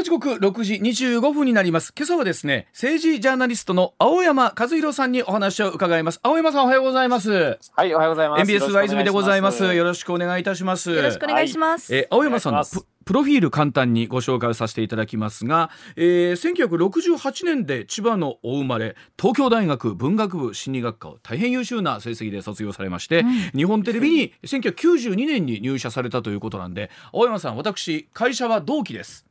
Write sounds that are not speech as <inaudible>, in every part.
の時刻6時25分になります。今朝はですね政治ジャーナリストの青山和弘さんにお話を伺います。青山さんおはようございます。はいおはようございます。NBS は泉でございます。よろしくお願いいたします。よろしくお願いします、はい、え青山さんのプロフィール簡単にご紹介させていただきますが、えー、1968年で千葉のお生まれ東京大学文学部心理学科を大変優秀な成績で卒業されまして、うん、日本テレビに1992年に入社されたということなんで青山さん私会社は同期です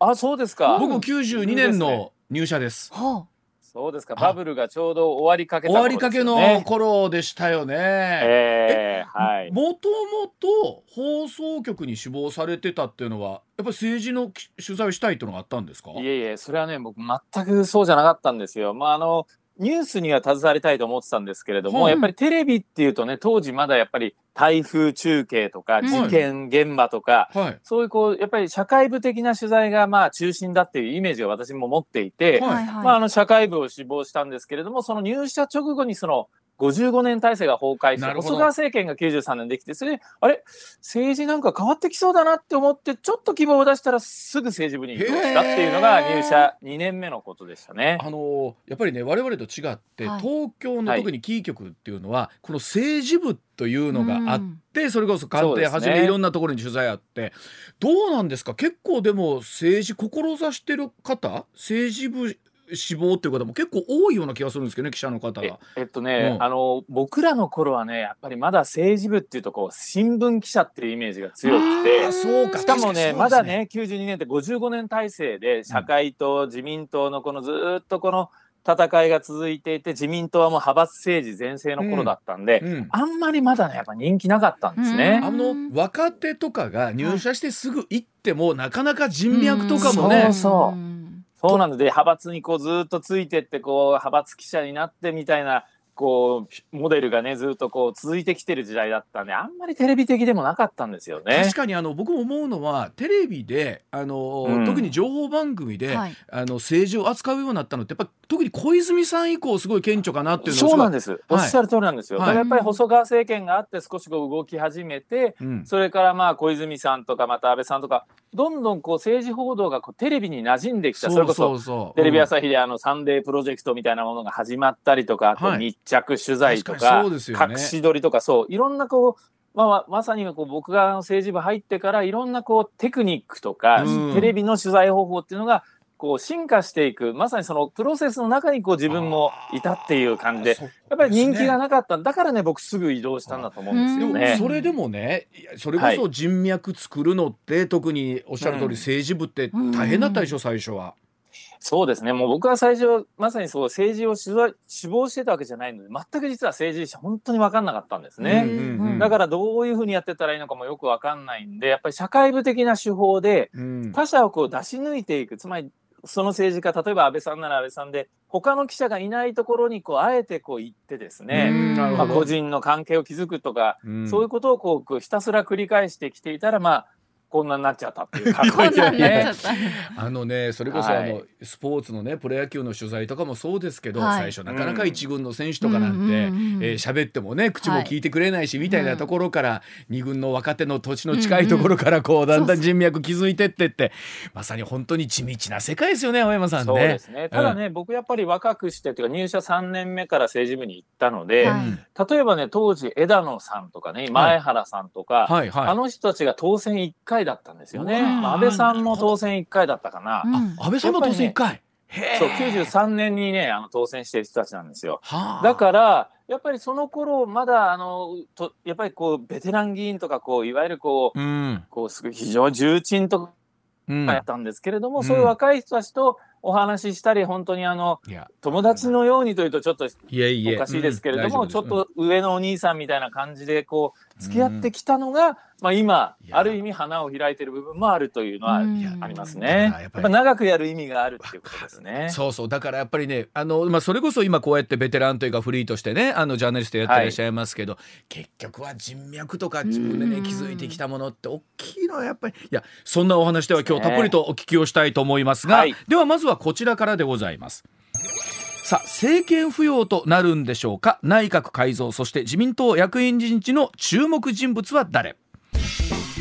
あそうですか僕92年の入社です、はあそうですかバブルがちょうど終わりかけ、ね、終わりかけの頃でしたよね。えー、はい。もともと放送局に志望されてたっていうのはやっぱり政治の取材をしたいというのがあったんですか？いえいえそれはね僕全くそうじゃなかったんですよ。まああのニュースには携わりたいと思ってたんですけれども、やっぱりテレビっていうとね、当時まだやっぱり台風中継とか、事件現場とか、はい、そういうこう、やっぱり社会部的な取材がまあ中心だっていうイメージを私も持っていて、はい、まああの社会部を志望したんですけれども、その入社直後にその55年体制が崩壊して細川政権が93年できてそれであれ？政治なんか変わってきそうだなって思ってちょっと希望を出したらすぐ政治部に移動したっていうのが入社2年目のことでしたね。あのやっぱりね我々と違って、はい、東京の特にキー局っていうのは、はい、この政治部というのがあって、うん、それこそ官邸はじめいろんなところに取材あって、どうなんですか？結構でも政治志してる方？政治部死亡っていう方も結構多いような気がするんですけどね記者の方が。えっとね、うん、あの僕らの頃はねやっぱりまだ政治部っていうとこう新聞記者っていうイメージが強くてそうかしかもね、ね、まだね92年って55年体制で社会と自民党のこのずっとこの戦いが続いていて自民党はもう派閥政治全盛の頃だったんで、うん。うん、あんまりまだねやっぱ人気なかったんですね。あの若手とかが入社してすぐ行っても、はい、なかなか人脈とかもね、そうそうそうなんで派閥にこうずっとついてってこう派閥記者になってみたいなこうモデルがねずっとこう続いてきてる時代だったんであんまりテレビ的でもなかったんですよね。確かにあの僕も思うのはテレビであの、うん、特に情報番組で、はい、あの政治を扱うようになったのってやっぱ特に小泉さん以降すごい顕著かなっていうのそうなんです、はい、おっしゃる通りなんですよ。はい、だからやっぱり細川政権があって少しこう動き始めて、うん、それからまあ小泉さんとかまた安倍さんとかどんどんこう政治報道がこうテレビに馴染んできた。それこそテレビ朝日であのサンデープロジェクトみたいなものが始まったりとか、あと密着取材とか、隠し撮りとかそう。いろんなこうまあ、まさにこう僕が政治部入ってからいろんなこうテクニックとか、テレビの取材方法っていうのがこう進化していくまさにそのプロセスの中にこう自分もいたっていう感じでやっぱり人気がなかった、ね、だからね僕すぐ移動したんだと思うんですよ。ね。それでもねそれこそ人脈作るのって、はい、特におっしゃる通り政治部って大変だったでしょ、最初は。そうですね。もう僕は最初まさにそう政治を志望してたわけじゃないので全く実は政治本当に分かんなかったんですね、だからどういうふうにやってたらいいのかもよく分かんないんでやっぱり社会部的な手法で他者をこう出し抜いていくつまりその政治家例えば安倍さんなら安倍さんで他の記者がいないところにこうあえてこう行ってですね、まあ、個人の関係を築くとか、そういうことをこうひたすら繰り返してきていたらまあこんなになっちゃったっていう感じですね。あのねそれこそあの、はい、スポーツのねプロ野球の取材とかもそうですけど、はい、最初なかなか一軍の選手とかなんて喋、えー、ってもね口も聞いてくれないし、はい、みたいなところから二、軍の若手の土地の近いところからこう、だんだん人脈築いてってってまさに本当に地道な世界ですよね青山さんね。そうですね。ただね、うん、僕やっぱり若くしてっていうか入社3年目から政治部に行ったので、例えばね当時枝野さんとかね前原さんとか、はいはい、あの人たちが当選1回回だったんですよね。安倍さんも当選1回だったかな。安倍さんも当選1回、そう、93年にね、あの当選してる人たちなんですよ。だから、やっぱりその頃まだあのとやっぱりこうベテラン議員とかこういわゆるこう、うん、こうすごい非常に重鎮とかやったんですけれども、うん、そういう若い人たちとお話ししたり本当にあの友達のようにというとちょっとおかしいですけれども、ちょっと上のお兄さんみたいな感じでこう付き合ってきたのが、まあ、今ある意味花を開いてる部分もあるというのはありますね。やっぱ長くやる意味があるっていうことですね。そうそう。だからやっぱりねあの、まあ、それこそ今こうやってベテランというかフリーとしてねあのジャーナリストやってらっしゃいますけど、はい、結局は人脈とか自分でね築いてきたものって大きいのはやっぱり。いやそんなお話では今日たっぷりとお聞きをしたいと思いますが、はい、ではまずはこちらからでございます。さあ政権浮揚となるんでしょうか。内閣改造そして自民党役員人事の注目人物は誰？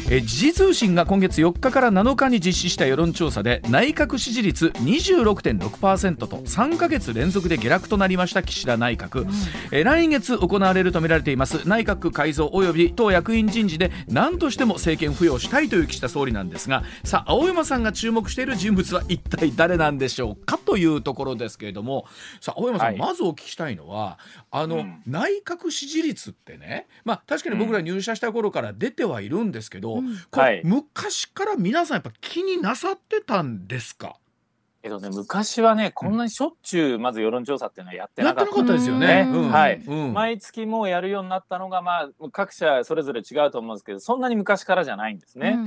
え時事通信が今月4日から7日に実施した世論調査で内閣支持率26.6%と3か月連続で下落となりました岸田内閣、うん、え来月行われるとみられています内閣改造及び党役員人事で何としても政権浮揚したいという岸田総理なんですがさあ青山さんが注目している人物は一体誰なんでしょうか？というところですけれどもさあ青山さん、はい、まずお聞きしたいのはあの、うん、内閣支持率ってねまあ確かに僕ら入社した頃から出てはいるんですけど、うん、これ、昔から皆さんやっぱ気になさってたんですか？けどね昔はねこんなにしょっちゅうまず世論調査っていうのはやってなかった。ですよね。はい、毎月もうやるようになったのがまあ各社それぞれ違うと思うんですけどそんなに昔からじゃないんですね。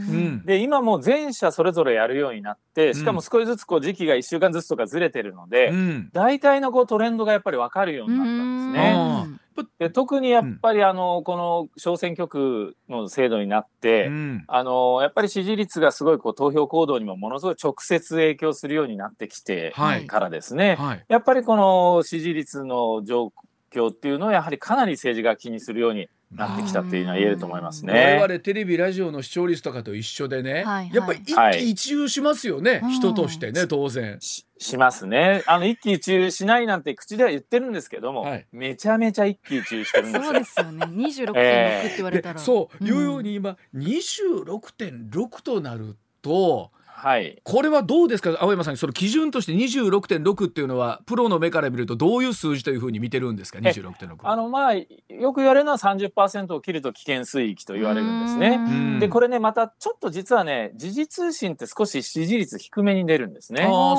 で今もう全社それぞれやるようになってしかも少しずつこう時期が1週間ずつとかずれてるので、大体のこうトレンドがやっぱり分かるようになったんですね。で特にやっぱりあの、この小選挙区の制度になって、うん、あのやっぱり支持率がすごいこう投票行動にもものすごい直接影響するようになってきてからですね、はいはい、やっぱりこの支持率の状況っていうのはやはりかなり政治が気にするようになってきたっていうのは言えると思いますね。我々テレビラジオの視聴率とかと一緒でね、はいはい、やっぱり一喜一憂しますよね、はい、人としてね当然し。しますね。あの一喜一憂しないなんて口では言ってるんですけども、はい、めちゃめちゃ一喜一憂してるんですよ。そうですよね。<laughs> 二十六点六って言われたら。そう、いうように今二十六点六となると。はい、これはどうですか？青山さんその基準として26.6っていうのはプロの目から見るとどういう数字というふうに見てるんですか？26.6あのまあよく言われるのは30%を切ると危険水域と言われるんですね。でこれねまたちょっと実はね時事通信って少し支持率低めに出るんですね。でこ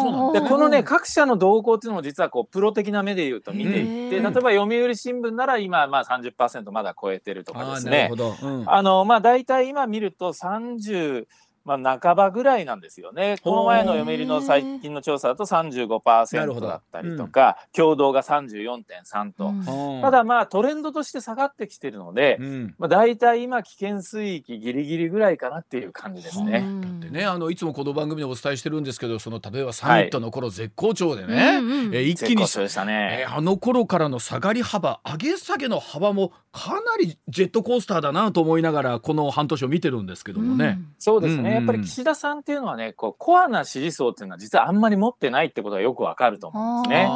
のね各社の動向っていうのも実はこうプロ的な目で言うと見ていって例えば読売新聞なら今まあ30%まだ超えてるとかですね。あのまあ大体今見ると30まあ、半ばぐらいなんですよね。この前の読売の最近の調査だと35%だったりとか、うん、共同が34.3と、うん、ただまあトレンドとして下がってきてるので、うん、まあ、大体今危険水域ギリギリぐらいかなっていう感じですね。だってねあのいつもこの番組でお伝えしてるんですけどその例えばサミットの頃絶好調でね、はい、え一気に、ね、えあの頃からの下がり幅上げ下げの幅もかなりジェットコースターだなと思いながらこの半年を見てるんですけどもね。そうですね、やっぱり岸田さんっていうのはねこうコアな支持層っていうのは実はあんまり持ってないってことがよくわかると思うんですね。例え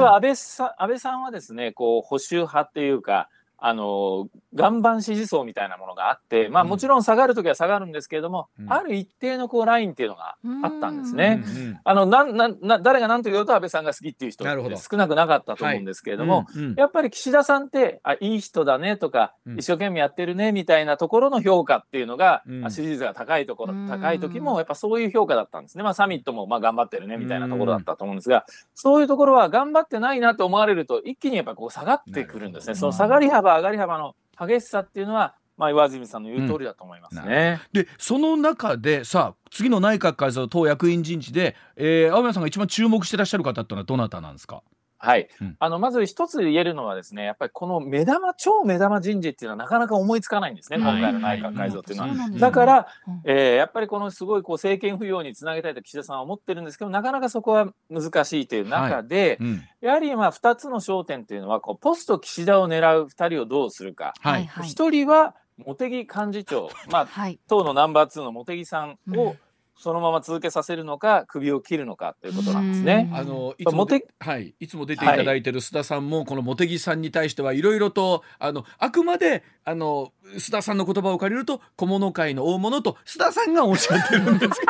ば安倍さん安倍さんはですねこう保守派っていうかあの岩盤支持層みたいなものがあって、まあ、もちろん下がる時は下がるんですけれども、うん、ある一定のこうラインっていうのがあったんですね。あのななな誰が何と言うと安倍さんが好きっていう人少なくなかったと思うんですけれども、はい。うんうん、やっぱり岸田さんってあいい人だねとか、一生懸命やってるねみたいなところの評価っていうのが、うん、支持率が高いところ高い時もやっぱそういう評価だったんですね。まあ、サミットもまあ頑張ってるねみたいなところだったと思うんですが、そういうところは頑張ってないなと思われると一気にやっぱこう下がってくるん。ですね。その下がり幅上がり幅の激しさっていうのはまあ、岩泉さんの言う通りだと思いますね。うん、でその中でさあ次の内閣改造党役員人事で、えー、青山さんが一番注目してらっしゃる方っていうのはどなたなんですか？はい、うん、あのまず一つ言えるのはですねやっぱりこの目玉超目玉人事っていうのはなかなか思いつかないんですね、今回の内閣改造っていうのは。だから、えー、やっぱりこのすごいこう政権浮揚につなげたいと岸田さんは思ってるんですけどなかなかそこは難しいという中で、はい。うん、やはりまあ2つの焦点というのはこうポスト岸田を狙う2人をどうするか。はい、1人は茂木幹事長、まあ、はい、党のナンバー2の茂木さんを、そのまま続けさせるのか首を切るのかということなんですね。あのいつもはい、いつも出ていただいている須田さんも、はい、この茂木さんに対してはいろいろとあのあくまであの須田さんの言葉を借りると小物界の大物と須田さんがおっしゃってるんですけ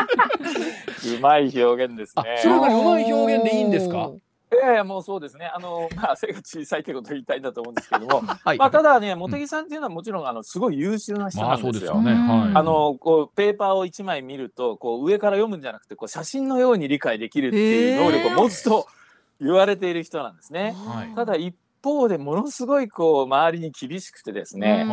ど <laughs> うまい表現ですね。それがうまい表現でいいんですか？いやいやもうそうですね、あのまあ、背が小さいということを言いたいんだと思うんですけども、<laughs> はい、まあ、ただね、茂木さんっていうのはもちろんあのすごい優秀な人なんですよ。あ、ね。はい、あのこうペーパーを1枚見るとこう上から読むんじゃなくてこう写真のように理解できるっていう能力を持つと言われている人なんですね。ただ一方でものすごいこう周りに厳しくてですね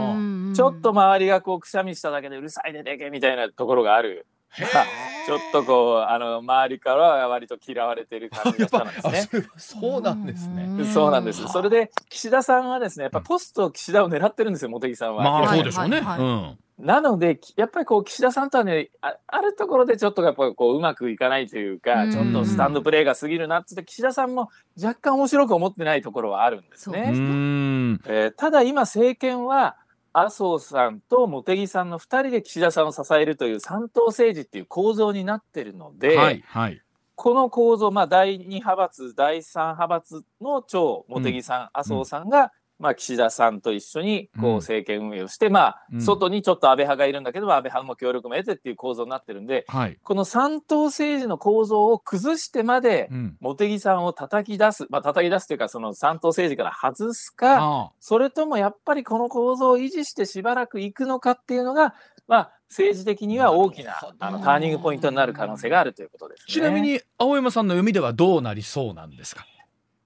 ちょっと周りがこうくしゃみしただけでうるさいででけみたいなところがある。<laughs> ちょっとこうあの周りからは割と嫌われてる感じの人なんですね。そうなんですね。そうなんです。それで岸田さんはですね、やっぱポスト岸田を狙ってるんですよ、茂木さんは。まあそうでしょうね。なのでやっぱりこう岸田さんとはねああるところでちょっとやっぱりこううまくいかないというかちょっとスタンドプレーが過ぎるなって岸田さんも若干面白く思ってないところはあるんですね。えー、ただ今政権は麻生さんと茂木さんの2人で岸田さんを支えるという三党政治っていう構造になってるので、はいはい。この構造、まあ、第2派閥、第3派閥の長、茂木さん、麻生さんが、まあ、岸田さんと一緒にこううん政権運営をして、まあうん。外にちょっと安倍派がいるんだけども、安倍派も協力も得てっていう構造になってるんで、はい。この三党政治の構造を崩してまで、うん。茂木さんを叩き出す、まあ叩き出すというか、その三党政治から外すか、あそれともやっぱりこの構造を維持してしばらくいくのかっていうのが、まあ、政治的には大きなあのターニングポイントになる可能性があるということです、ね。ちなみ、に青山さんの読みではどうなりそうなんですか、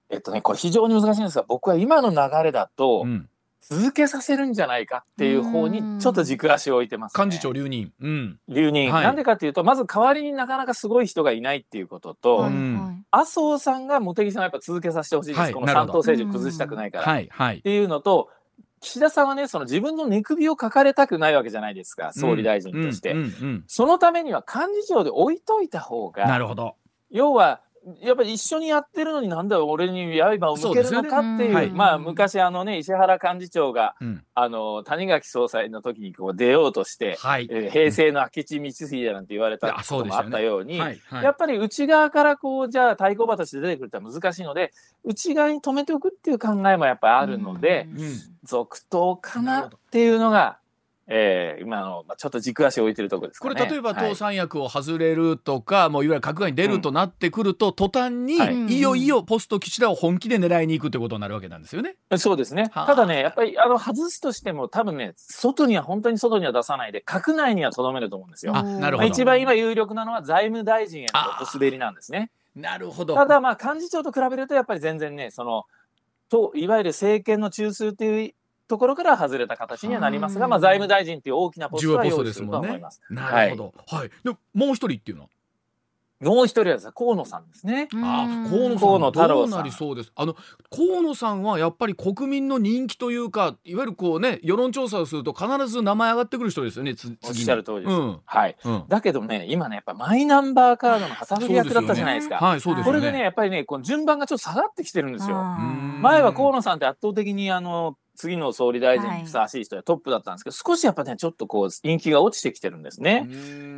えっとね、これ非常に難しいんですが、僕は今の流れだとう、ん、続けさせるんじゃないかっていう方にちょっと軸足を置いてます、ね。幹事長留任、うん。留任、はい。なんでかっていうと、まず代わりになかなかすごい人がいないっていうことと、麻生さんが茂木さんをやっぱ続けさせてほしいです、このはいなるほど。三党政治を崩したくないから。はい。はい。っていうのと、岸田さんはね、その自分の寝首をかかれたくないわけじゃないですか、総理大臣として。うん。うん。うん。そのためには幹事長で置いといた方が、なるほど。要は、やっぱり一緒にやってるのになんだ俺に刃を向けるのかっていう、ねはいまあ昔あのね、石原幹事長が、うん。あの、谷垣総裁の時にこう出ようとして、はい。えー平成の明智光秀なんて言われたあこともあったように、はいはい。やっぱり内側からこうじゃあ対抗馬として出てくるって難しいので内側に止めておくっていう考えもやっぱりあるので、うん。うん。続投かなっていうのが、えー今あちょっと軸足を置いてるところですかね。これ例えばはい党三役を外れるとか、もういわゆる閣外に出るとなってくると、途端に、はいい、よいよポスト岸田を本気で狙いに行くってことになるわけなんですよね。そうですね。はあただね、やっぱりあの外すとしても多分ね、外には本当に外には出さないで、閣内にはとどめると思うんですよ。あなるほどまあ一番今有力なのは財務大臣へのお滑りなんですね。なるほど。ただまあ幹事長と比べるとやっぱり全然ね、その、といわゆる政権の中枢というところから外れた形にはなりますが、はあまあ財務大臣っていう大きなポストは用意するですもんねと思います。。なるほど。はい。でもう一人っていうのは？もう一人はですね河野さんですね。あ、河野さ河ん野太郎さんそうです？あの河野さんはやっぱり国民の人気というか、いわゆるこうね、世論調査をすると必ず名前上がってくる人ですよね。つおっ次にしゃる通りです。うん。はい。うん。だけどね、今ね、やっぱマイナンバーカードの旗振り役だったじゃないですか。はい、そうですよね。これでね、やっぱりね、この順番がちょっと下がってきてるんですよ。うん前は河野さんって圧倒的にあの次の総理大臣にふさわしい人でトップだったんですけど、少しやっぱね、ちょっとこう人気が落ちてきてるんですね。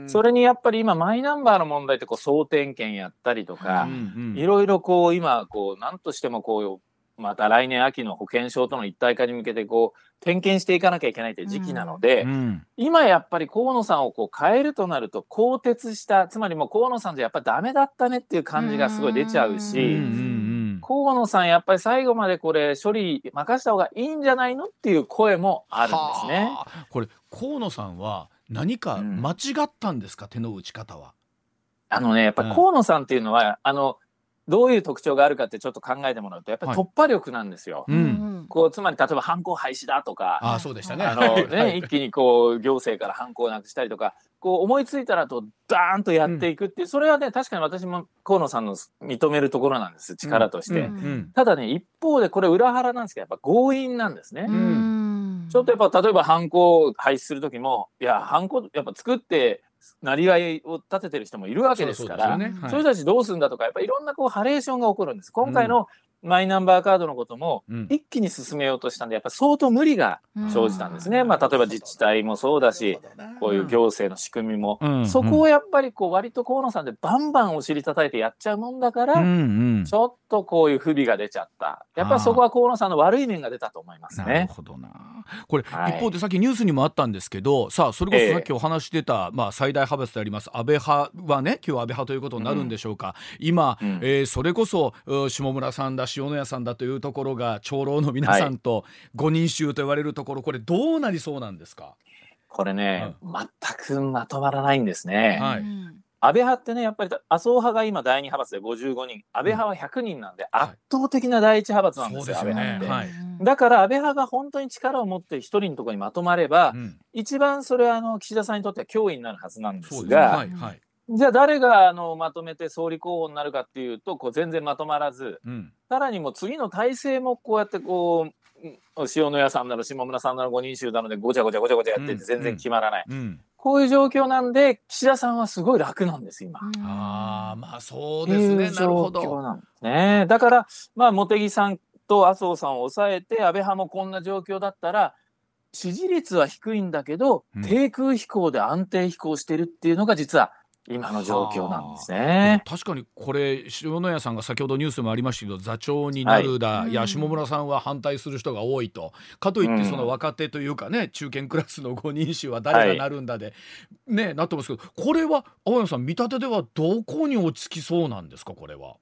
それにやっぱり今マイナンバーの問題ってこう総点検やったりとか、うんいろいろこう今こう何としてもこうまた来年秋の保険証との一体化に向けてこう点検していかなきゃいけないという時期なので、うん今やっぱり河野さんをこう変えるとなると更迭したつまりもう河野さんじゃやっぱダメだったねっていう感じがすごい出ちゃうし、うんうんうん河野さんやっぱり最後までこれ処理任した方がいいんじゃないのっていう声もあるんですね。はあ。これ河野さんは何か間違ったんですか、手の打ち方は。あのねやっぱり河野さんっていうのは、あのどういう特徴があるかってちょっと考えてもらうとやっぱり突破力なんですよ。うん。こうつまり例えば犯行廃止だとか。ああそうでしたね。あの <laughs> はい。ね、一気にこう行政から犯行をなくしたりとかこう思いついたらとダーンとやっていくっていう、それはね確かに私も河野さんの認めるところなんです力として、うんうん。ただね一方でこれ裏腹なんですけどやっぱ強引なんですね、うん。ちょっとやっぱ例えば犯行を廃止する時もいや犯行やっぱ作ってなりわいを立ててる人もいるわけですからそういそうい。う人たちどうするんだとかやっぱりいろんなこうハレーションが起こるんです。今回のマイナンバーカードのこともうん。一気に進めようとしたんでやっぱ相当無理が生じたんですね、まあ、例えば自治体もそうだしこういう行政の仕組みも、うん。そこをやっぱりこう割と河野さんでバンバンお尻叩いてやっちゃうもんだから、うんうん。ちょっとこういう不備が出ちゃった。やっぱりそこは河野さんの悪い面が出たと思いますなるね。ほどな。これ、はい。一方でさっきニュースにもあったんですけどさあそれこそさっきお話ししてた、まあ、最大派閥であります安倍派はね今日安倍派ということになるんでしょうか、今、うん。えーそれこそう下村さんだ塩谷さんだというところが長老の皆さんと五人衆と言われるところこれどうなりそうなんですか、これね、全くまとまらないんですね。はい安倍派ってねやっぱり麻生派が今第2派閥で55人安倍派は100人なんで圧倒的な第一派閥なんですよ、そうですよね。安倍派って。はいだから安倍派が本当に力を持って一人のところにまとまれば、うん。一番それはあの岸田さんにとっては脅威になるはずなんですが、じゃあ誰があのまとめて総理候補になるかっていうとこう全然まとまらずうん。さらにもう次の体制もこうやってこううん塩谷さんなの下村さんなの5人衆なのでごちゃごちゃごちゃごちゃやってて全然決まらない、うん、こういう状況なんで岸田さんはすごい楽なんです今。ああまあそうですねなるほ状況ど。なんですね。だから、まあ、茂木さんと麻生さんを抑えて、安倍派もこんな状況だったら、支持率は低いんだけど、うん低空飛行で安定飛行してるっていうのが実は今の状況なんですね。確かにこれ塩谷さんが先ほどニュースでもありましたけど座長になるだ、はいい、や下村さんは反対する人が多いとかといってうんその若手というかね中堅クラスの5人衆は誰がなるんだで、ねなってますけどこれは青山さん見立てではどこに落ち着きそうなんですかこれは？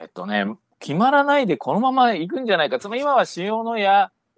えっとね、決まらないでこのまま行くんじゃないか。つまり今は塩谷、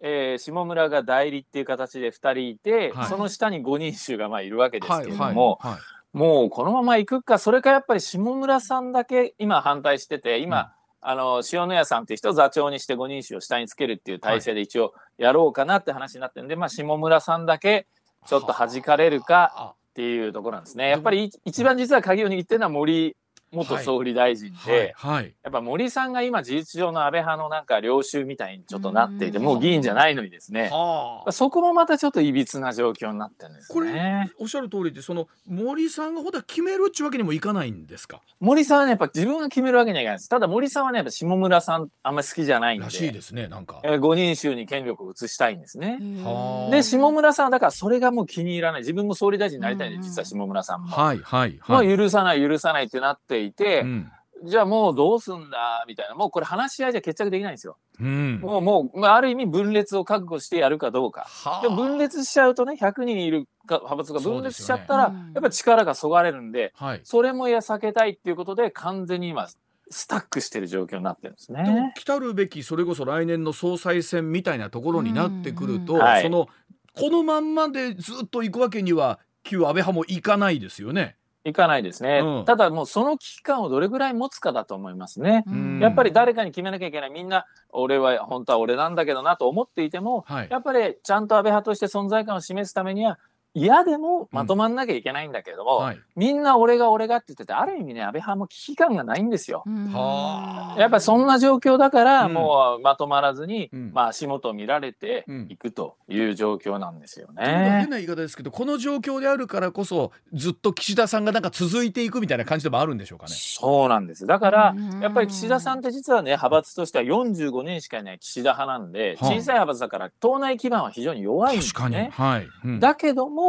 えー下村が代理っていう形で2人いて、はいその下に5人衆がまあいるわけですはいはいけれども、はいもうこのまま行くか、それかやっぱり下村さんだけ今反対してて、今、あの、塩谷さんっていう人を座長にして5人衆を下につけるっていう体制で一応やろうかなって話になってるんで、まあ下村さんだけちょっと弾かれるかあ。っていうところなんですね。やっぱりい一番実は鍵を握ってるのは森元総理大臣で、はいはいやっぱ森さんが今事実上の安倍派のなんか領袖みたいにちょっとなっていて、うんもう議員じゃないのにですね、はあそこもまたちょっといびつな状況になってるんですこね。おっしゃる通りでその森さんがほだ決めるっちゅうわけにもいかないんですか？森さんはね、やっぱ自分が決めるわけにはいかないです。ただ森さんはね、やっぱ下村さんあんまり好きじゃないんで、らしいですねなんか。えー5人衆に権力を移したいんですね。はあで、下村さんはだからそれがもう気に入らない。自分も総理大臣になりたいんで、実は下村さんも。はいはいもはい。う許さない、許さないってなっていて、うんじゃあもうどうすんだみたいな。もうこれ話し合いじゃ決着できないんですよ。うんもう、もう、まあ、ある意味分裂を覚悟してやるかどうか。はあでも分裂しちゃうとね、100人いるか派閥が分裂しちゃったら、ねやっぱり力がそがれるんで、はい。それもいや避けたいっていうことで、完全に今、スタックしてる状況になってるんですね。来たるべきそれこそ来年の総裁選みたいなところになってくると、そのこのまんまでずっと行くわけには旧安倍派もいかないですよね。いかないですね。うんただもうその危機感をどれぐらい持つかだと思いますね。んやっぱり誰かに決めなきゃいけない。みんな、俺は、本当は俺なんだけどなと思っていても、はい。やっぱりちゃんと安倍派として存在感を示すためには、嫌でもまとまんなきゃいけないんだけれども、はい。みんな俺が俺がって言ってて、ある意味ね、安倍派も危機感がないんですよ。はあやっぱりそんな状況だから、うんもうまとまらずに、うんまあ足元を見られてうんいくという状況なんですよちょっと変ね。な言い方ですけどこの状況であるからこそずっと岸田さんがなんか続いていくみたいな感じでもあるんでしょうかね。そうなんです。だからうん、やっぱり岸田さんって実はね、派閥としては45人しかいない岸田派なんで、はあ小さい派閥だから党内基盤は非常に弱いんです確かに。ね。はい。うんだけども、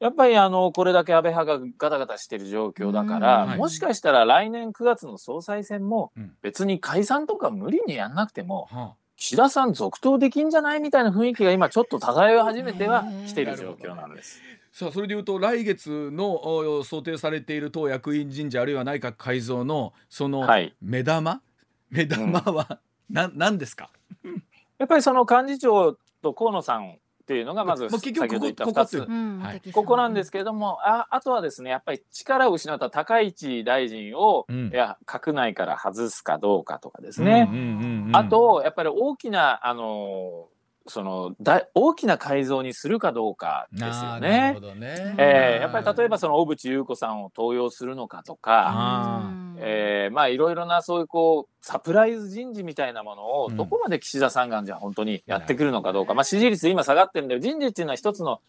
やっぱりあの、これだけ安倍派がガタガタしてる状況だから、うんはい。もしかしたら来年9月の総裁選もうん。別に解散とか無理にやんなくても、は岸田さん続投できんじゃないみたいな雰囲気が今ちょっと漂い始めてはきてる状況なんです。さあそれでいうと来月のお想定されている党役員人事あるいは内閣改造のそのはい。目玉、目玉はな何ですか？<laughs> やっぱりその幹事長と河野さんっていうのがまず先ほど言った2つここはい。ここなんですけれども、ああとはですね、やっぱり力を失った高市大臣を、うん。いや、閣内から外すかどうかとかですね。うんうんうんうんあと、やっぱり大きな、あの、その、だ大きな改造にするかどうかですよね。ほ。どね。えーやっぱり例えばその小渕優子さんを登用するのかとか、あえーまあいろいろなそういうこうサプライズ人事みたいなものをうんどこまで岸田さんがじゃあ本当にやってくるのかどうか、まあ支持率今下がってるんで人事っていうのは一つの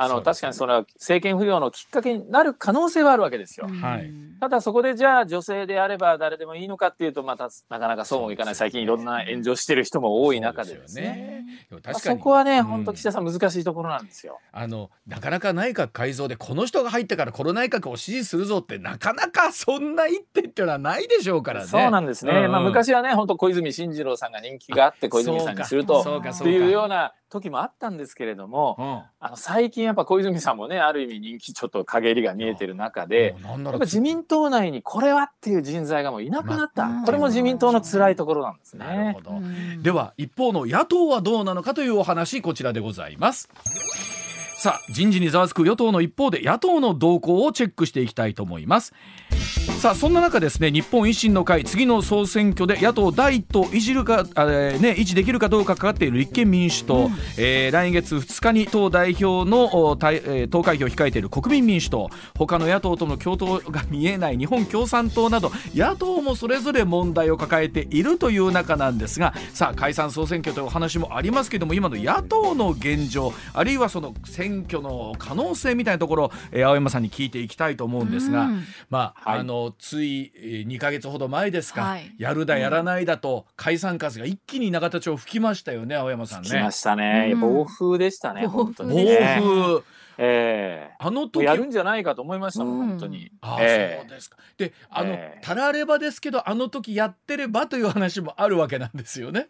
あの、そうです確かにそれは政権浮揚のきっかけになる可能性はあるわけですよ。はいただそこでじゃあ女性であれば誰でもいいのかっていうとまたなかなかそうもいかない最近いろんな炎上してる人も多い中でですね。でもまあ確かにそこはね、うん本当岸田さん難しいところなんですよ。あのなかなか内閣改造でこの人が入ったからこの内閣を支持するぞってなかなかそんな一手っていうのはないでしょうからね。そうなんですね。うんうんまあ昔はね、本当小泉進次郎さんが人気があって小泉さんにするとそうかそうかっていうような時もあったんですけれども、うんあの最近やっぱ小泉さんもね、ある意味人気ちょっと陰りが見えてる中で、やっぱ自民党内にこれはっていう人材がもういなくなった。まこれも自民党の辛いところなんですね。なるほど。では一方の野党はどうなのかというお話こちらでございます。さあ人事にざわつく与党の一方で野党の動向をチェックしていきたいと思います。さあそんな中ですね日本維新の会次の総選挙で野党第一党いじるか、あえーね、維持できるかどうかかかっている立憲民主党、えー来月2日に党代表の投開票を控えている国民民主党。他の野党との共闘が見えない日本共産党など野党もそれぞれ問題を抱えているという中なんですがさあ解散総選挙というお話もありますけども今の野党の現状あるいはその選選挙の可能性みたいなところ、えー、青山さんに聞いていきたいと思うんですが、うん、まあ、はい、あのつい2か月ほど前ですか、はい、やるだやらないだと解散風が一気に永田町吹きましたよね青山さんね。吹きましたね、暴風でしたね本当に、ね、暴風。ええ。ー、あの時やるんじゃないかと思いましたもん、うん、本当に。あ、えー、そうですか。で、あの、えー、たらればですけど、あの時やってればという話もあるわけなんですよね。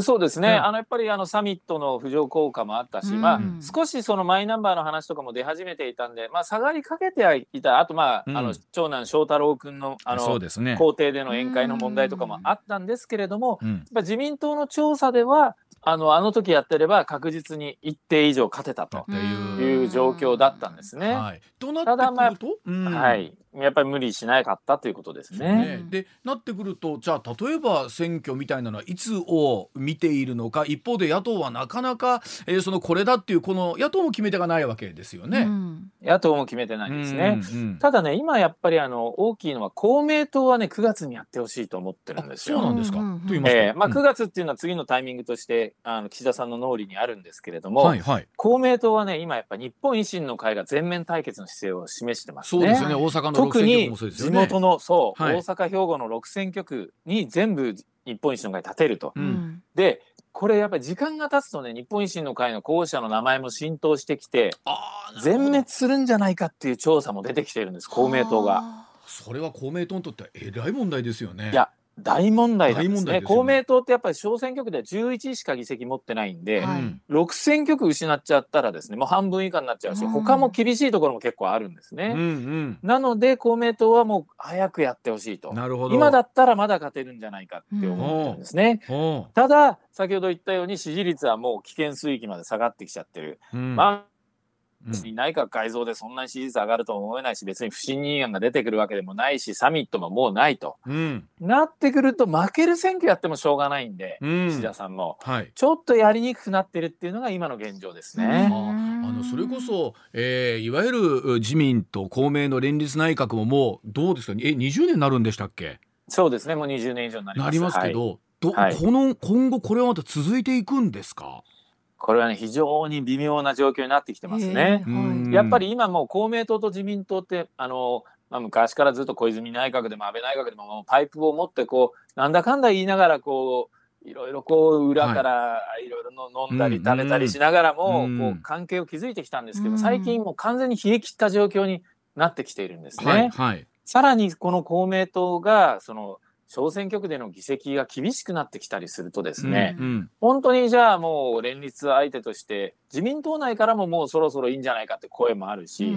そうですね、うん、あのやっぱりあのサミットの浮上効果もあったし、うん、まあ、少しそのマイナンバーの話とかも出始めていたんで、まあ、下がりかけてはいた、あと、まあ、うん、あの長男、翔太郎君のあの、ね、校庭での宴会の問題とかもあったんですけれども、やっぱ自民党の調査では、あのあの時やってれば確実に一定以上勝てたという。状況だったんですね。はい、ただまあ、はい、やっぱり無理しなかったということですね。ねでなってくるとじゃあ例えば選挙みたいなのはいつを見ているのか一方で野党はなかなか、えー、そのこれだっていうこの野党も決め手がないわけですよね。うん、野党も決めてないんですね。うんうん、ただね今やっぱりあの大きいのは公明党はね9月にやってほしいと思ってるんですよ。そうなんですか。と言いますえー、まあ9月っていうのは次のタイミングとしてあの岸田さんの脳裏にあるんですけれども、はいはい、公明党はね今やっぱ日本維新の会が全面対決の姿勢を示してますね。そうですよね大阪の特に地元のそう、はい、大阪兵庫の6選挙区に全部日本維新の会立てると。うん、でこれやっぱり時間が経つとね日本維新の会の候補者の名前も浸透してきて全滅するんじゃないかっていう調査も出てきてるんです公明党が。それは公明党にとってはえらい問題ですよね。いや大問題なんですね、ね、公明党ってやっぱり小選挙区では11しか議席持ってないんで、はい、6選挙区失っちゃったらですねもう半分以下になっちゃうし、うん、他も厳しいところも結構あるんですね、うんうん、なので公明党はもう早くやってほしいと。なるほど。今だったらまだ勝てるんじゃないかって思ってるんですね、う。ん、ただ先ほど言ったように支持率はもう危険水域まで下がってきちゃってる、まあ内閣改造でそんなに支持率上がると思えないし、別に不信任案が出てくるわけでもないし、サミットももうないと、うん、なってくると、負ける選挙やってもしょうがないんで、うん、岸田さんも、はい、ちょっとやりにくくなってるっていうのが今の現状ですね。あのそれこそ、えー、いわゆる自民と公明の連立内閣ももうどうですか、え20年になるんでしたっけ？そうですね、もう20年以上になります。なりますけど、はい、どはい、この今後これはまた続いていくんですか？これはね非常に微妙な状況になってきてますね。やっぱり今もう公明党と自民党ってあの、まあ、昔からずっと小泉内閣でも安倍内閣でもパイプを持ってこうなんだかんだ言いながらこういろいろこう裏からい。ろいろ飲んだり食べたりしながらもこう関係を築いてきたんですけど最近もう完全に冷え切った状況になってきているんですね。はいはい、さらにこの公明党がその小選挙区での議席が厳しくなってきたりするとですね、うん。うん、本当にじゃあもう連立相手として自民党内からももうそろそろいいんじゃないかって声もあるし、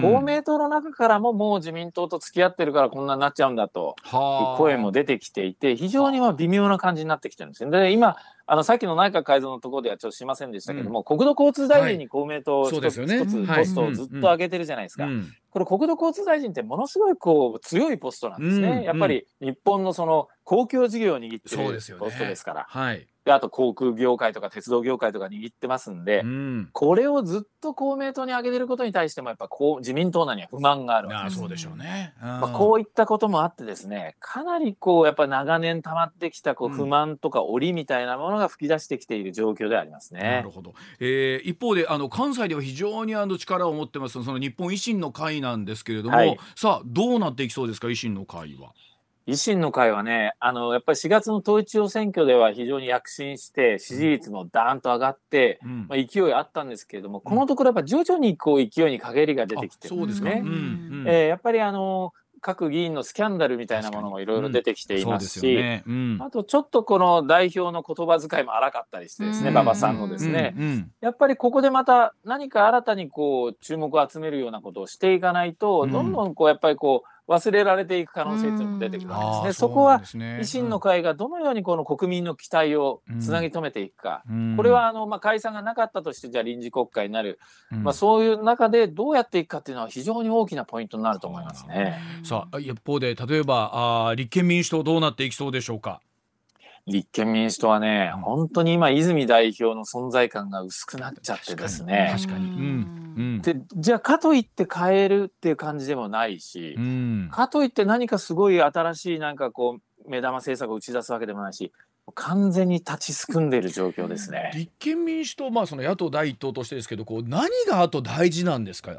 公明党の中からももう自民党と付き合ってるからこんなになっちゃうんだという声も出てきていて非常にまあ微妙な感じになってきてるんですよ。で今あのさっきの内閣改造のところではちょっとしませんでしたけども、うん、国土交通大臣に公明党一、はい、つ、ね、つポストをずっと上げてるじゃないですか。これ国土交通大臣ってものすごいこう強いポストなんですね。うん、やっぱり日本のその公共事業を握ってるポストですから。ね、はい。であと航空業界とか鉄道業界とか握ってますんで、うん、これをずっと公明党に上げてることに対してもやっぱこう自民党内には不満があるわけです。そうでしょうね、うん、まあ、こういったこともあってですねかなりこうやっぱ長年溜まってきたこう不満とか折みたいなものが吹き出してきている状況でありますね。なるほど、えー、一方であの関西では非常にあの力を持ってますその日本維新の会なんですけれども、はい、さあどうなっていきそうですか維新の会は。維新の会はね、あの、やっぱり4月の統一地方選挙では非常に躍進して、支持率もダーンと上がって、うん、まあ、勢いあったんですけれども、このところやっぱ徐々にこう勢いに陰りが出てきてるんですね。うんえー、やっぱりあの、各議員のスキャンダルみたいなものもいろいろ出てきていますし、うんね。うん、あとちょっとこの代表の言葉遣いも荒かったりしてですね、馬場さんのですね、やっぱりここでまた何か新たにこう注目を集めるようなことをしていかないと、どんどんこうやっぱりこう忘れられていく可能性というのも出てくるわけですね。そこは維新の会がどのようにこの国民の期待をつなぎ止めていくか、うん、これはあの、まあ、解散がなかったとしてじゃあ臨時国会になる、うん、まあ、そういう中でどうやっていくかっていうのは非常に大きなポイントになると思いますね。さあ一方で例えばあ立憲民主党どうなっていきそうでしょうか？立憲民主党はね、本当に今、泉代表の存在感が薄くなっちゃってですね。確かに。うん。うん、で、じゃあ、かといって変えるっていう感じでもないし、うん、かといって何かすごい新しいなんかこう、目玉政策を打ち出すわけでもないし、完全に立ちすくんでいる状況ですね。立憲民主党、まあ、その野党第一党としてですけどこう何があと大事なんですか？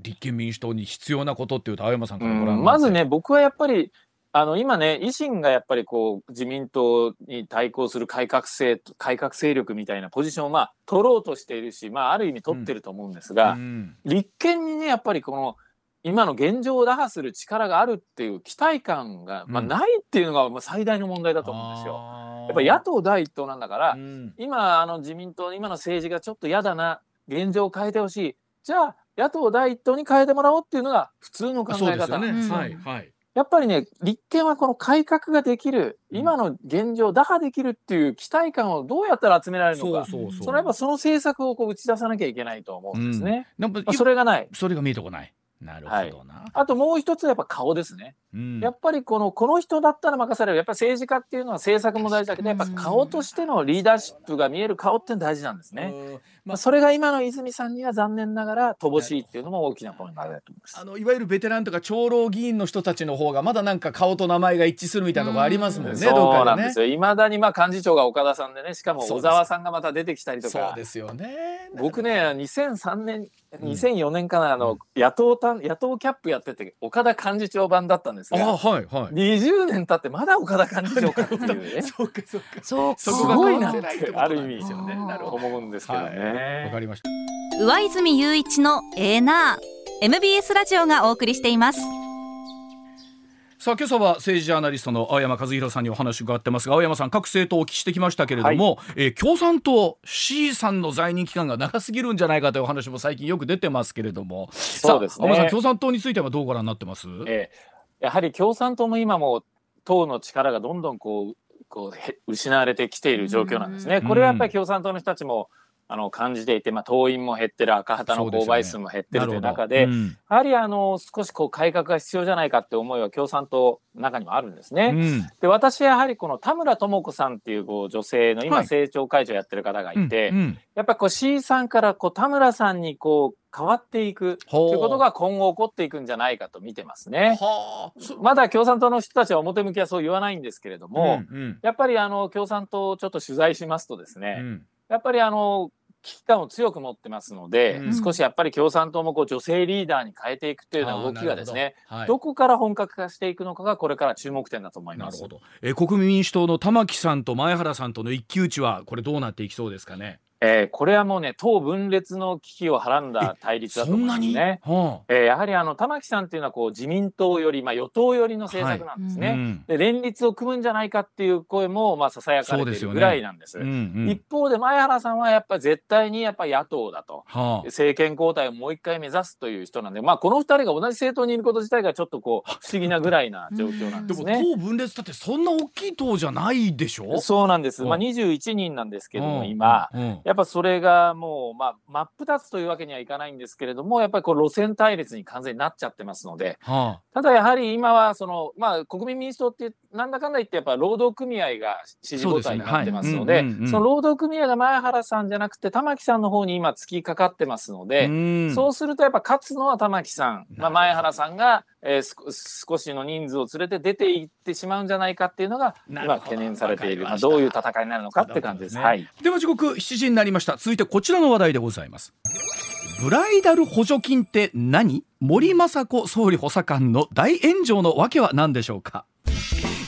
立憲民主党に必要なことっていうと青山さんからご覧まずね僕はやっぱりあの今ね維新がやっぱりこう自民党に対抗する改革性改革勢力みたいなポジションをまあ取ろうとしているし、まあ、ある意味取ってると思うんですが、うん。うん、立憲にねやっぱりこの今の現状を打破する力があるっていう期待感が、まあ、ないっていうのが最大の問題だと思うんですよ。やっぱ野党第一党なんだから、うん、今あの自民党今の政治がちょっと嫌だな現状を変えてほしい。じゃあ野党第一党に変えてもらおうっていうのが普通の考え方。なんです。はいはいやっぱりね、立憲はこの改革ができる、今の現状を打破できるっていう期待感をどうやったら集められるのか、そうそうそう。それはやっぱその政策をこう打ち出さなきゃいけないと思うんですね。うん、まあ、それがない。それが見えてこない。なるほどな、はい、あともう一つはやっぱ顔ですね、うん、やっぱりこのこの人だったら任される。やっぱり政治家っていうのは政策も大事だけどやっぱ顔としてのリーダーシップが見える顔って大事なんですね、まあ、それが今の泉さんには残念ながら乏しいっていうのも大きなポイントだと思います。あのいわゆるベテランとか長老議員の人たちの方がまだなんか顔と名前が一致するみたいなとこありますもんね、そうなんですよ。いまだにまあ幹事長が岡田さんでねしかも小沢さんがまた出てきたりとか。そうですよね僕ね2003年2004年かなあの、野党た野党キャップやってて岡田幹事長版だったんですが、はいはい、20年経ってまだ岡田幹事長かっていうね。そうかそうか。そうすごいなってある意味ですよね思うんですけどねわ、かりました。上泉雄一のエーナー。MBS ラジオがお送りしています。さあ今朝は政治ジャーナリストの青山和弘さんにお話伺ってますが青山さん各政党をお聞きしてきましたけれども、はい、えー、共産党 C さんの在任期間が長すぎるんじゃないかというお話も最近よく出てますけれども。そうですね。青山さん共産党についてはどうご覧になってます、えー、やはり共産党も今も党の力がどんどんこうこう失われてきている状況なんですね。これはやっぱり共産党の人たちも、あの感じていて、まあ、党員も減ってる赤旗の購買数も減ってるという中で、ね。うん、やはりあの少しこう改革が必要じゃないかって思いは共産党の中にもあるんですね。うん、で私はやはりこの田村智子さんっていうこう女性の今政調会長やってる方がいて、はいうん、やっぱりこう C さんからこう田村さんにこう変わっていくということが今後起こっていくんじゃないかと見てますね。まだ共産党の人たちは表向きはそう言わないんですけれども、うんうん、やっぱりあの共産党をちょっと取材しますとですね、やっぱりあの危機感を強く持ってますので、うん、少しやっぱり共産党もこう女性リーダーに変えていくというような動きがですねどはい、どこから本格化していくのかがこれから注目点だと思います。え国民民主党の玉木さんと前原さんとの一騎打ちはこれどうなっていきそうですかね？えー、これはもうね党分裂の危機をはらんだ対立だと思いますね。はあ、えー、やはりあの玉木さんっていうのはこう自民党より、まあ、与党寄りの政策なんですね。はいうん、で連立を組むんじゃないかっていう声もまあささやかれているぐらいなんです。ですねうんうん、一方で前原さんはやっぱり絶対にやっぱ野党だと、はあ、政権交代をもう一回目指すという人なんで、まあ、この二人が同じ政党にいること自体がちょっとこう不思議なぐらいな状況なんですね。でも党分裂だってそんな大きい党じゃないでしょ？そうなんです。まあ、21人なんですけども今、やっぱそれがもう、まあ、真っ二つというわけにはいかないんですけれども、やっぱりこう路線対立に完全になっちゃってますので、はあ、ただやはり今はその、まあ、国民民主党ってなんだかんだ言ってやっぱ労働組合が支持母体になってますので、その労働組合が前原さんじゃなくて玉木さんの方に今突きかかってますので、うそうするとやっぱ勝つのは玉木さん、まあ、前原さんが、えー、少しの人数を連れて出ていってしまうんじゃないかっていうのが今懸念されている。まあ、どういう戦いになるのかって感じです。ね、はい、では時刻7時になりました。続いてこちらの話題でございます。ブライダル補助金って何？森雅子総理補佐官の大炎上の訳は何でしょうか？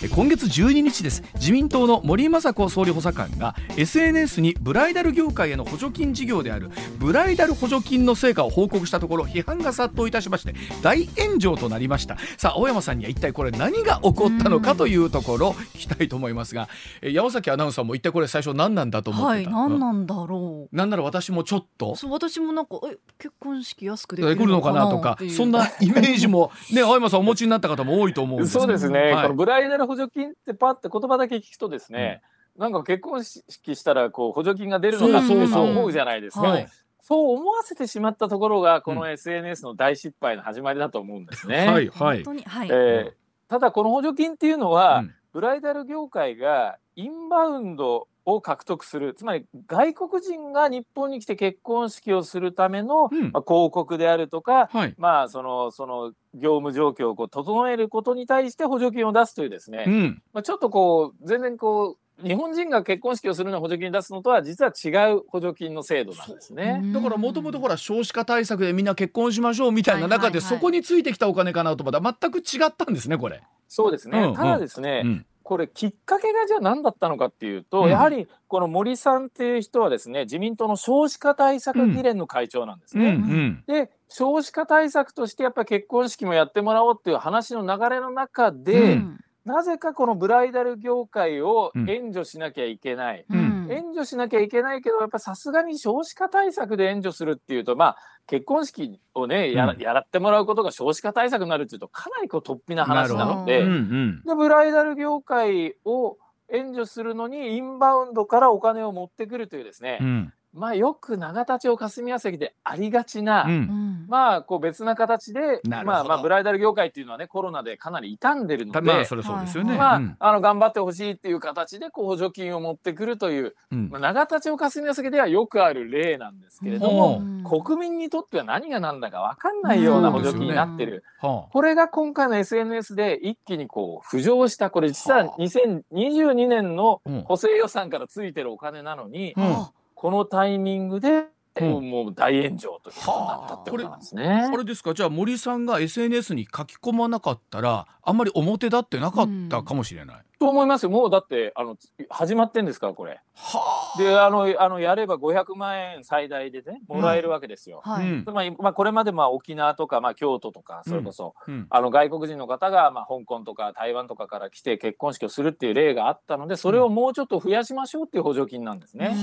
今月12日です。自民党の森雅子総理補佐官が SNS にブライダル業界への補助金事業であるブライダル補助金の成果を報告したところ批判が殺到いたしまして大炎上となりました。さあ青山さんには一体これ何が起こったのかというところ聞きたいと思いますが山崎アナウンサーも一体これ最初何なんだと思ってた、はい、何なんだろう。なんなら私もちょっと。そう私もなんかえ結婚式安くできるのかなとか。そんなイメージもね青山さんお持ちになった方も多いと思うんですそうですね、はい、このブライダル補助金ってパって言葉だけ聞くとですね、うん、なんか結婚式したらこう補助金が出るのかって思うじゃないですか。はいそう思わせてしまったところがこの SNS の大失敗の始まりだと思うんですね。はいはい。えー、ただこの補助金っていうのは、うん、ブライダル業界がインバウンドを獲得する。つまり外国人が日本に来て結婚式をするための、うん、まあ、広告であるとか、はい、まあそのその業務状況をこう整えることに対して補助金を出すというですね、うん、まあ、ちょっとこう全然こう日本人が結婚式をするのを補助金出すのとは実は違う補助金の制度なんですね。だからもともとほら少子化対策でみんな結婚しましょうみたいな中で、そこについてきたお金かなと思ったら全く違ったんですねこれ。そうですね、うんうん。ただですね、うんこれきっかけがじゃあ何だったのかっていうと、うんやはりこの森さんっていう人はですね自民党の少子化対策議連の会長なんですうんうね。ん。で少子化対策としてやっぱり結婚式もやってもらおうっていう話の流れの中で、うんなぜかこのブライダル業界をうん。援助しなきゃいけない。うん。援助しなきゃいけないけどやっぱさすがに少子化対策で援助するっていうとまあ結婚式をねやら,、うんやってもらうことが少子化対策になるっていうとかなりこう突飛な話なのなでうんうん。でブライダル業界を援助するのにインバウンドからお金を持ってくるというですね、うんまあよく永田町霞が関でありがちな、うん。うん。まあこう別な形でまあまあブライダル業界っていうのはねコロナでかなり傷んでるので、たまあそれはそうですよね。まあ、うん。あの頑張ってほしいっていう形でこう補助金を持ってくるという、うん。まあ、永田町霞が関ではよくある例なんですけれどうも、ん。国民にとっては何が何だか分かんないような補助金になってる、はこれが今回の SNS で一気にこう浮上した。これ実ははあ。2022年のうん。補正予算からついてるお金なのに、うんこのタイミングで、うんもう大炎上ということになったってことなんですね。あれですか？じゃあ森さんが SNS に書き込まなかったらあんまり表立ってなかったかもしれない。と思いますよ。もうだってあの始まってんですからこれ。はであのあのやれば500万円最大でねもらえるわけですよ。はい。うん。つまり、まあ、これまでまあ沖縄とか、まあ、京都とかそれこそ、うん。あの外国人の方が、まあ、香港とか台湾とかから来て結婚式をするっていう例があったのでそれをもうちょっと増やしましょうっていう補助金なんですね。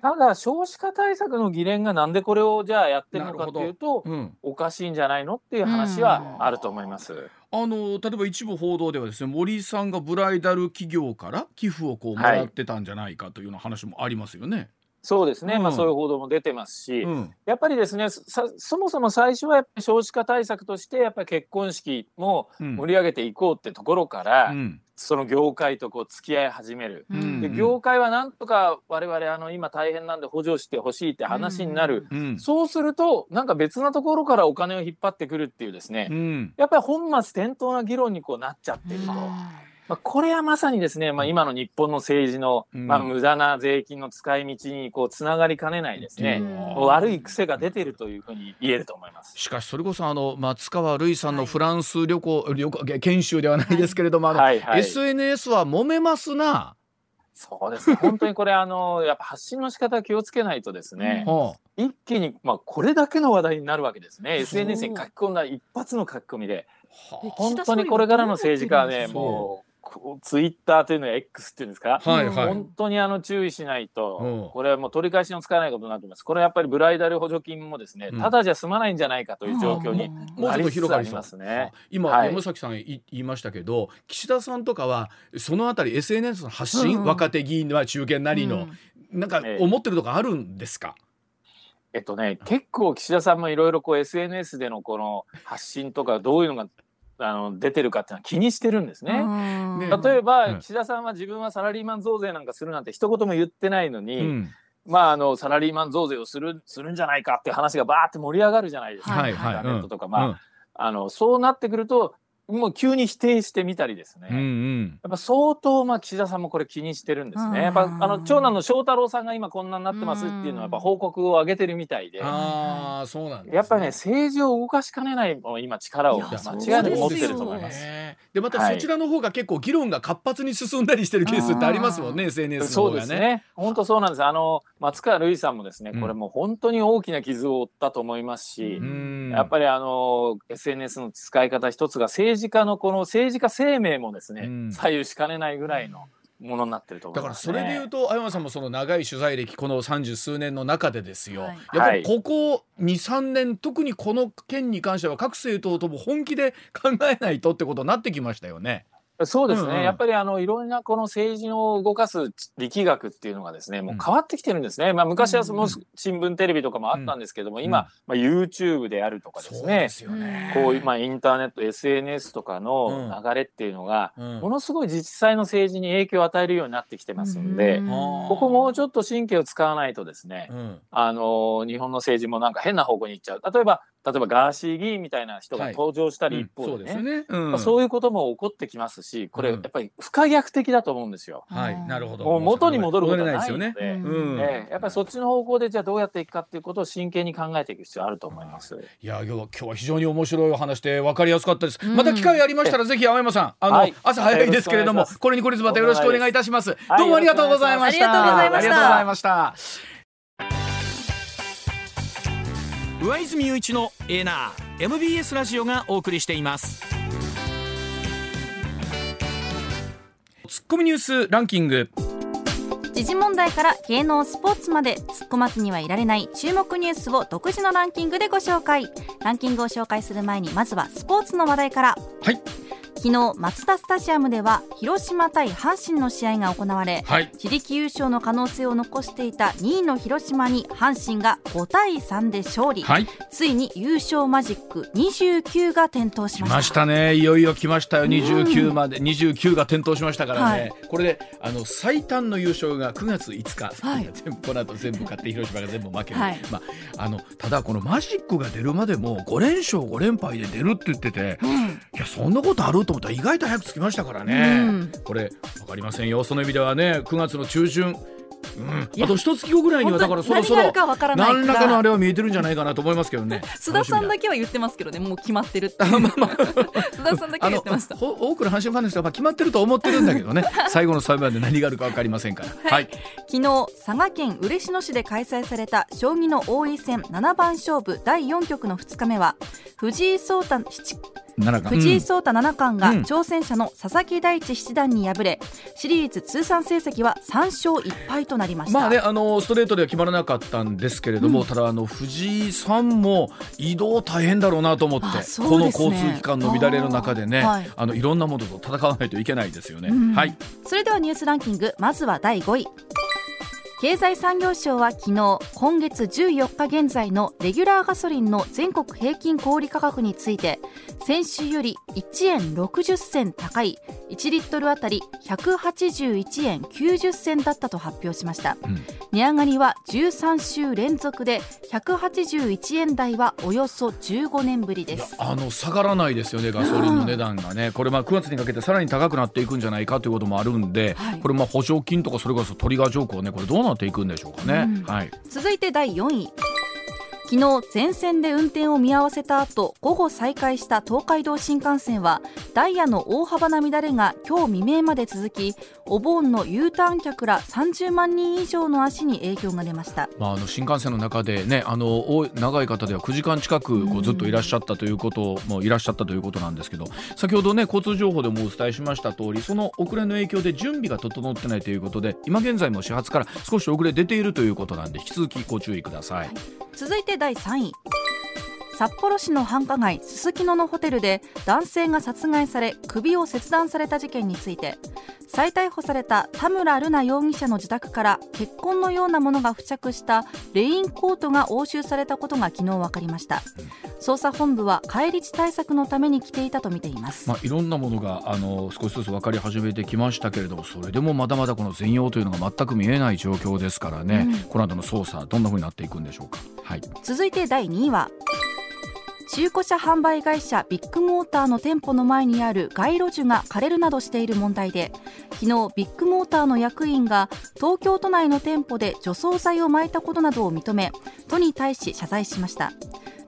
ただ少子化対策の議連がなんでこれをじゃあやってるのかっていうとうん、おかしいんじゃないのっていう話はあると思います。あの例えば一部報道ではですね森さんがブライダル企業から寄付をこうもらってたんじゃないかというような話もありますよね。そうですね、うん。まあ、そういう報道も出てますし、うん。やっぱりですねさそもそも最初はやっぱり少子化対策としてやっぱり結婚式もうん。盛り上げていこうってところから、うんその業界とこう付き合い始める。うん。で業界はなんとか我々あの今大変なんで補助してほしいって話になる、うん。そうするとなんか別なところからお金を引っ張ってくるっていうですね、うん。やっぱり本末転倒な議論にこうなっちゃってると。まあ、これはまさにですね、まあ、今の日本の政治の、うん。まあ、無駄な税金の使い道にこうつながりかねないですね、うん。悪い癖が出てるというふうに言えると思います。しかしそれこそあの松川るいさんのフランス旅行、旅行研修ではないですけれども、はいはい、SNS は揉めますな。そうですね。<laughs> 本当にこれあのやっぱ発信の仕方気をつけないとですね、は一気に、まあ、これだけの話題になるわけですね。SNS に書き込んだ一発の書き込みで。本当にこれからの政治家はね。もうツイッターというのは X っていうんですか、はいはい。本当にあの注意しないと、うん。これはもう取り返しのつかないことになってます。これはやっぱりブライダル補助金もですね、うん。ただじゃ済まないんじゃないかという状況になりつつあり広がりそう。ますね。今、はい。山崎さんい言いましたけど岸田さんとかはそのあたり SNS の発信、うん若手議員は中堅なりの、なんかええ。思ってるとかあるんですか、えっとね、結構岸田さんもいろいろこう SNS でのこの発信とかどういうのがあの出てるかっていうのは気にしてるんですね。ね。例えば、うん。岸田さんは自分はサラリーマン増税なんかするなんて一言も言ってないのに、うん。まああのサラリーマン増税をするするんじゃないかっていう話がバーって盛り上がるじゃないですか、はいはい。インターネットとか、まあうん。あのそうなってくるともう急に否定してみたりですね、うんうんやっぱ相当まあ岸田さんもこれ気にしてるんですね。うんやっぱあの長男の翔太郎さんが今こんなになってますっていうのはやっぱ報告を上げてるみたいで。ああそうなんね、やっぱりね政治を動かしかねないもう今力を間違いなく持ってると思います。ねでまたはいそちらの方が結構議論が活発に進んだりしてるケースってありますもんね SNS のそう方がね。ですね。本当そうなんです。あの松川るいさんもですね、うんこれもう本当に大きな傷を負ったと思いますし、うんやっぱりあの SNS の使い方一つが政治家のこの政治家生命もですね、うん左右しかねないぐらいのものになってると思だから。それで言うと青山さんもその長い取材歴この三十数年の中でですよ、はいやっぱりここ23年特にこの件に関しては各政党とも本気で考えないとってことになってきましたよね。そうですね、うんうん。やっぱりあのいろんなこの政治を動かす力学っていうのがですねもう変わってきてるんですね、まあ、昔はそのうん新聞テレビとかもあったんですけども、ん。今、まあ、YouTube であるとかですね。ね。こういう、まあ、インターネット SNS とかの流れっていうのが、うん。ものすごい実際の政治に影響を与えるようになってきてますんで、ここもうちょっと神経を使わないとですね、うん。あの日本の政治もなんか変な方向に行っちゃう。例えば例えばガーシー議員みたいな人が登場したり一方でね,、そうですよね、うん。まあ、そういうことも起こってきますしこれやっぱり不可逆的だと思うんですよ。はいなるほど。もう元に戻ることはないので。ね、うん。ええやっぱりそっちの方向でじゃあどうやっていくかっていうことを真剣に考えていく必要あると思います。いや今日は今日は非常に面白いお話で分かりやすかったです、うん。また機会ありましたらぜひ青山さんあの、はい。朝早いですけれどもこれにこれずまたよろしくお願いいたします。はいどうもありがとうございました。ありがとうございました上泉雄一のエーナー MBS ラジオがお送りしています。ツッコミニュースランキング。時事問題から芸能スポーツまで突っ込まずにはいられない注目ニュースを独自のランキングでご紹介。ランキングを紹介する前にまずはスポーツの話題から。はい昨日マツダスタジアムでは広島対阪神の試合が行われはい。自力優勝の可能性を残していた2位の広島に阪神が5対3で勝利、はい。ついに優勝マジック29が点灯しました。来ましたね。いよいよ来ましたよ。29まで、29が点灯しましたからね、これであの最短の優勝が9月5日、はい。<laughs> 全部この後全部勝って広島が全部負ける、はい。まあ、あのただこのマジックが出るまでも5連勝5連敗で出るって言ってていやそんなことあると思ったら意外と早くつきましたからね、うん。これ分かりませんよ。その意味ではね9月の中旬。うん、あと一月後ぐらいにはだからそろそろ何らかのあれは見えてるんじゃないかなと思いますけどね。<laughs> 須田さんだけは言ってますけどねもう決まってるって <laughs> 須田さんだけは言ってました。ほ多くの阪神ファンの人はまあ決まってると思ってるんだけどね。<laughs> 最後の最後まで何があるか分かりませんから。はい、昨日佐賀県嬉野市で開催された将棋の王位戦七番勝負第4局の2日目は藤井聡太七藤井聡太七冠がうん。挑戦者の佐々木大地七段に敗れシリーズ通算成績は3勝1敗となりました、まあね、あのストレートでは決まらなかったんですけれども、ただあの藤井さんも移動大変だろうなと思って、あそうこの交通機関の乱れの中でねはい。あのいろんなものと戦わないといけないですよね。うん。はい。それではニュースランキングまずは第5位経済産業省は昨日今月14日現在のレギュラーガソリンの全国平均小売価格について先週より1円60銭高い1リットルあたり181円90銭だったと発表しました、うん。値上がりは13週連続で181円台はおよそ15年ぶりです。あの下がらないですよねガソリンの値段がね、これまあ9月にかけてさらに高くなっていくんじゃないかということもあるんで、はい。これまあ補助金とかそれこそトリガー条項ねこれどうなっていくんでしょうかね。うん。はい。続いて第4位昨日全線で運転を見合わせた後午後再開した東海道新幹線はダイヤの大幅な乱れが今日未明まで続きお盆の U ターン客ら30万人以上の足に影響が出ました。まあ、あの新幹線の中でねあの長い方では9時間近くこうずっといらっしゃったということもいらっしゃったということなんですけど先ほどね交通情報でもお伝えしました通りその遅れの影響で準備が整ってないということで今現在も始発から少し遅れ出ているということなんで引き続きご注意ください。続いて第3位。札幌市の繁華街すすきののホテルで男性が殺害され首を切断された事件について再逮捕された田村瑠奈容疑者の自宅から血痕のようなものが付着したレインコートが押収されたことが昨日分かりました。捜査本部は返り血対策のために着ていたとみています、まあ、いろんなものがあの少しずつ分かり始めてきましたけれどもそれでもまだまだこの全容というのが全く見えない状況ですからね、うん。この後の捜査どんな風になっていくんでしょうか。はい。続いて第2位は中古車販売会社ビッグモーターの店舗の前にある街路樹が枯れるなどしている問題で昨日ビッグモーターの役員が東京都内の店舗で除草剤をまいたことなどを認め都に対し謝罪しました。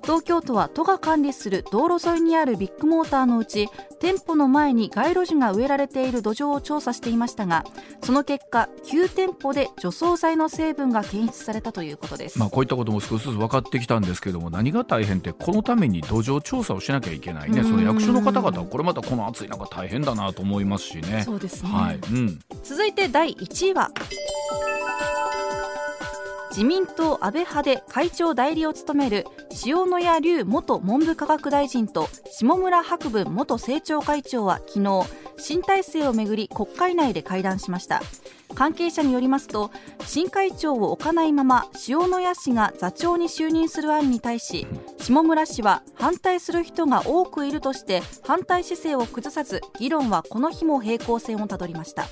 東京都は都が管理する道路沿いにあるビッグモーターのうち店舗の前に街路樹が植えられている土壌を調査していましたがその結果9店舗で除草剤の成分が検出されたということです、まあ、こういったことも少しずつ分かってきたんですけれども何が大変ってこのために土壌調査をしなきゃいけないね。うん。その役所の方々はこれまたこの暑い中大変だなと思いますしね。そうですね、はい。うん、続いて第1位は自民党安倍派で会長代理を務める塩野谷隆元文部科学大臣と下村博文元政調会長は昨日新体制をめぐり国会内で会談しました。関係者によりますと新会長を置かないまま塩谷氏が座長に就任する案に対し下村氏は反対する人が多くいるとして反対姿勢を崩さず議論はこの日も平行線をたどりました。